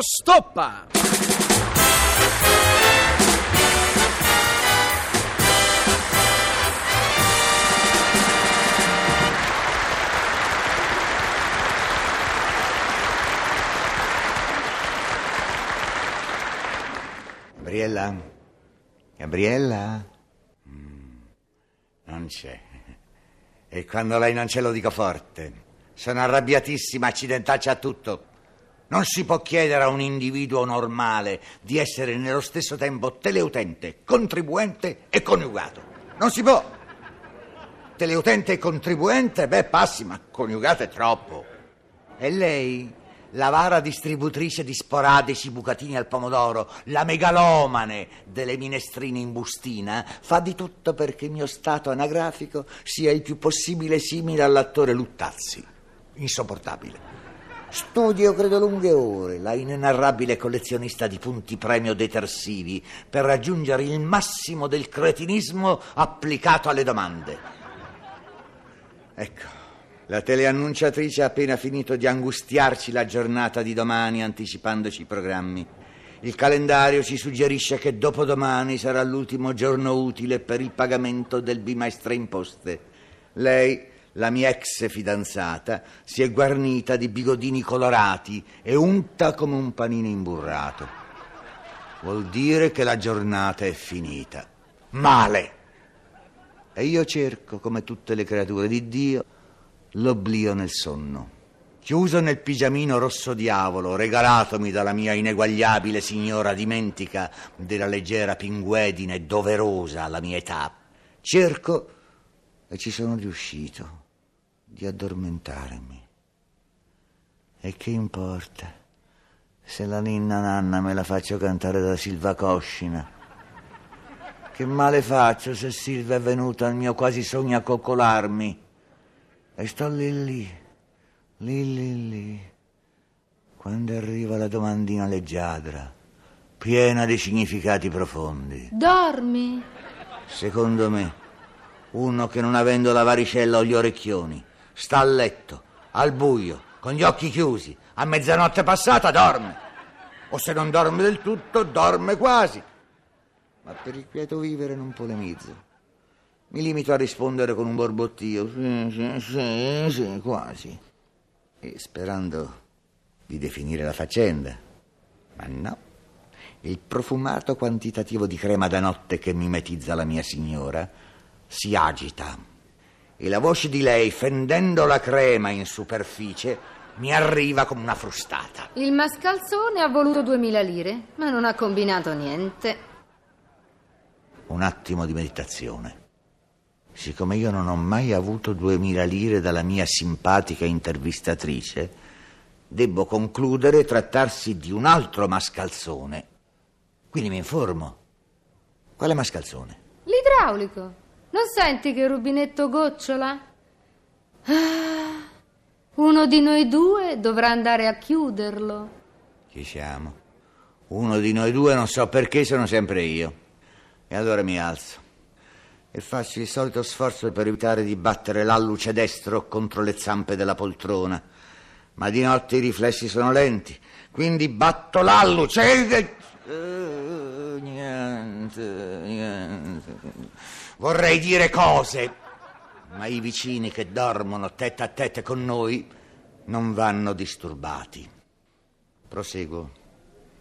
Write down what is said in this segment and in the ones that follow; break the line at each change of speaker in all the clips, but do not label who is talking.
stoppa!
Gabriella? Gabriella? Mm, non c'è. E quando lei non ce lo dico forte. Sono arrabbiatissima, accidentaccia a tutto. Non si può chiedere a un individuo normale di essere nello stesso tempo teleutente, contribuente e coniugato. Non si può. Teleutente e contribuente, beh, passi, ma coniugato è troppo. E lei la vara distributrice di sporadici bucatini al pomodoro, la megalomane delle minestrine in bustina, fa di tutto perché il mio stato anagrafico sia il più possibile simile all'attore Luttazzi. Insopportabile. Studio, credo, lunghe ore, la inenarrabile collezionista di punti premio detersivi per raggiungere il massimo del cretinismo applicato alle domande. Ecco. La teleannunciatrice ha appena finito di angustiarci la giornata di domani anticipandoci i programmi. Il calendario ci suggerisce che dopodomani sarà l'ultimo giorno utile per il pagamento del bimestre imposte. Lei, la mia ex fidanzata, si è guarnita di bigodini colorati e unta come un panino imburrato. Vuol dire che la giornata è finita. Male! E io cerco, come tutte le creature di Dio, l'oblio nel sonno. Chiuso nel pigiamino rosso diavolo, regalatomi dalla mia ineguagliabile signora dimentica della leggera pinguedine doverosa alla mia età, cerco, e ci sono riuscito, di addormentarmi. E che importa se la ninna nanna me la faccio cantare da Silva Coscina? Che male faccio se Silva è venuta al mio quasi sogno a coccolarmi? E sto lì lì, lì lì lì, quando arriva la domandina leggiadra, piena di significati profondi.
Dormi?
Secondo me, uno che non avendo la varicella o gli orecchioni, sta a letto, al buio, con gli occhi chiusi, a mezzanotte passata dorme. O se non dorme del tutto, dorme quasi. Ma per il quieto vivere non polemizzo. Mi limito a rispondere con un borbottio. Sì, sì, sì, sì, quasi. E sperando di definire la faccenda. Ma no. Il profumato quantitativo di crema da notte che mimetizza la mia signora si agita. E la voce di lei, fendendo la crema in superficie, mi arriva come una frustata.
Il mascalzone ha voluto 2000 lire, ma non ha combinato niente.
Un attimo di meditazione. Siccome io non ho mai avuto 2000 lire dalla mia simpatica intervistatrice, debbo concludere trattarsi di un altro mascalzone. Quindi mi informo. Quale mascalzone?
L'idraulico. Non senti che il rubinetto gocciola? Ah, uno di noi due dovrà andare a chiuderlo.
Chi siamo? Uno di noi due non so perché sono sempre io. E allora mi alzo e faccio il solito sforzo per evitare di battere l'alluce destro contro le zampe della poltrona. Ma di notte i riflessi sono lenti, quindi batto l'alluce e... Niente. Vorrei dire cose, ma i vicini che dormono tête a tête con noi non vanno disturbati. Proseguo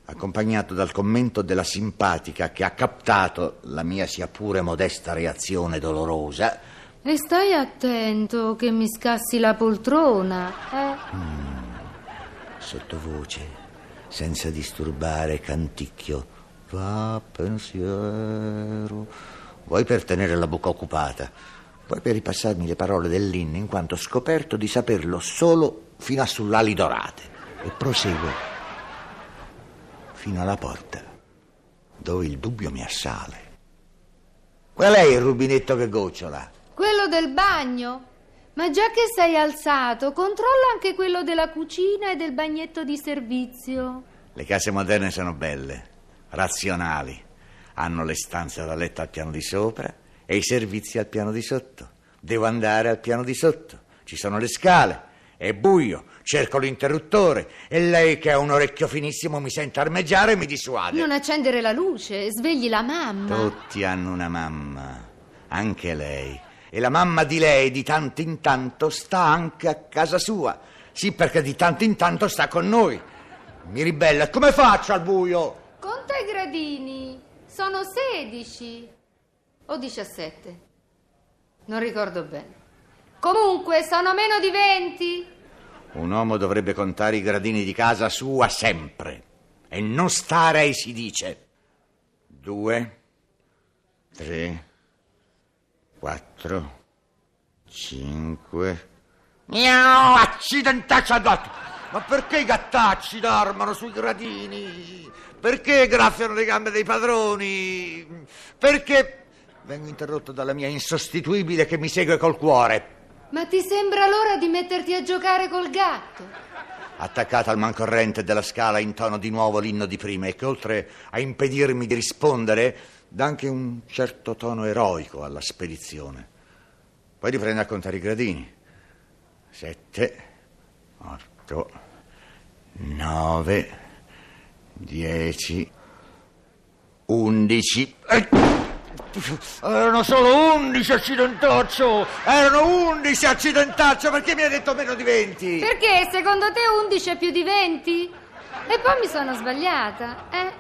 accompagnato dal commento della simpatica che ha captato la mia sia pure modesta reazione dolorosa.
E stai attento che mi scassi la poltrona, eh?
Mm, sottovoce, senza disturbare, canticchio. Va pensiero. Vuoi per tenere la bocca occupata, vuoi per ripassarmi le parole dell'inno, in quanto ho scoperto di saperlo solo fino a sull'ali dorate. E prosegue fino alla porta, dove il dubbio mi assale. Qual è il rubinetto che gocciola?
Quello del bagno. Ma già che sei alzato, controlla anche quello della cucina e del bagnetto di servizio.
Le case moderne sono belle, razionali. Hanno le stanze da letto al piano di sopra e i servizi al piano di sotto. Devo andare al piano di sotto. Ci sono le scale È buio, cerco l'interruttore e lei che ha un orecchio finissimo mi sente armeggiare e mi dissuade.
Non accendere la luce, svegli la mamma.
Tutti hanno una mamma, anche lei. E la mamma di lei di tanto in tanto sta anche a casa sua. Sì, perché di tanto in tanto sta con noi. Mi ribella, come faccio al buio?
Conta i gradini. Sono 16 o 17. Non ricordo bene. Comunque, sono meno di 20.
Un uomo dovrebbe contare i gradini di casa sua sempre e non stare si dice. Due, tre, quattro, cinque. Miau, accidentaccio addosso! Ma perché i gattacci dormono sui gradini? Perché graffiano le gambe dei padroni? Perché... Vengo interrotto dalla mia insostituibile che mi segue col cuore.
Ma ti sembra l'ora di metterti a giocare col gatto?
Attaccata al mancorrente della scala intono di nuovo l'inno di prima e che oltre a impedirmi di rispondere dà anche un certo tono eroico alla spedizione. Poi riprende a contare i gradini. Sette, otto, nove, dieci, undici. Eh! Erano solo undici accidentaccio! Erano undici accidentaccio! Perché mi hai detto meno di venti?
Perché secondo te 11 è più di 20? E poi mi sono sbagliata, eh?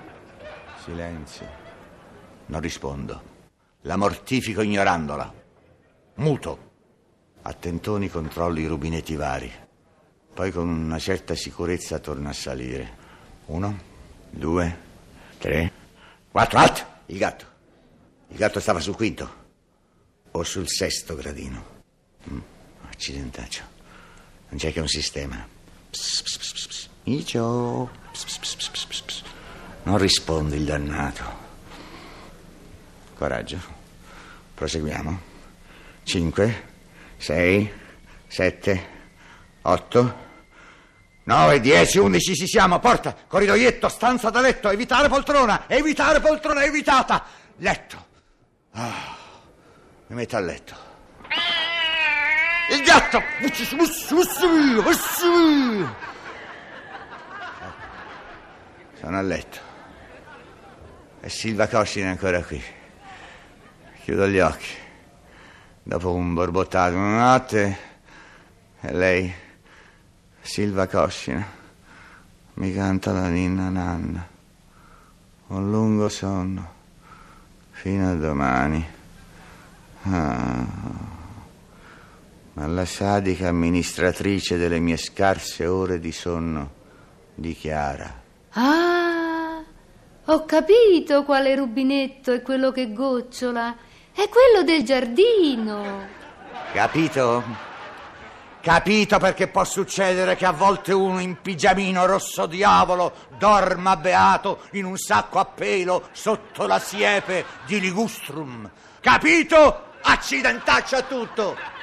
Silenzio. Non rispondo. La mortifico ignorandola. Muto. A tentoni controllo i rubinetti vari. Poi con una certa sicurezza torna a salire. Uno, due, tre, quattro. Alt! Il gatto. Il gatto stava sul quinto o sul sesto gradino. Mm, accidentaccio. Non c'è che un sistema. Pss, pss, pss, pss. Icio. Pss, pss, pss, pss, pss, pss. Non risponde il dannato. Coraggio. Proseguiamo. Cinque, sei, sette, otto, nove, dieci, undici, ci siamo. Porta, corridoietto, stanza da letto, evitare poltrona, evitare poltrona, evitata. Letto. Ah, mi metto a letto. Il gatto! Sono a letto. E Silva Coscina è ancora qui. Chiudo gli occhi. Dopo un borbottato, una notte, e lei, Silva Coscina, mi canta la ninna nanna. Un lungo sonno fino a domani. Ah, ma la sadica amministratrice delle mie scarse ore di sonno dichiara.
Ah, ho capito quale rubinetto è quello che gocciola. È quello del giardino.
Capito? Capito perché può succedere che a volte uno in pigiamino rosso diavolo dorma beato in un sacco a pelo sotto la siepe di ligustrum. Capito? Accidentaccio a tutto!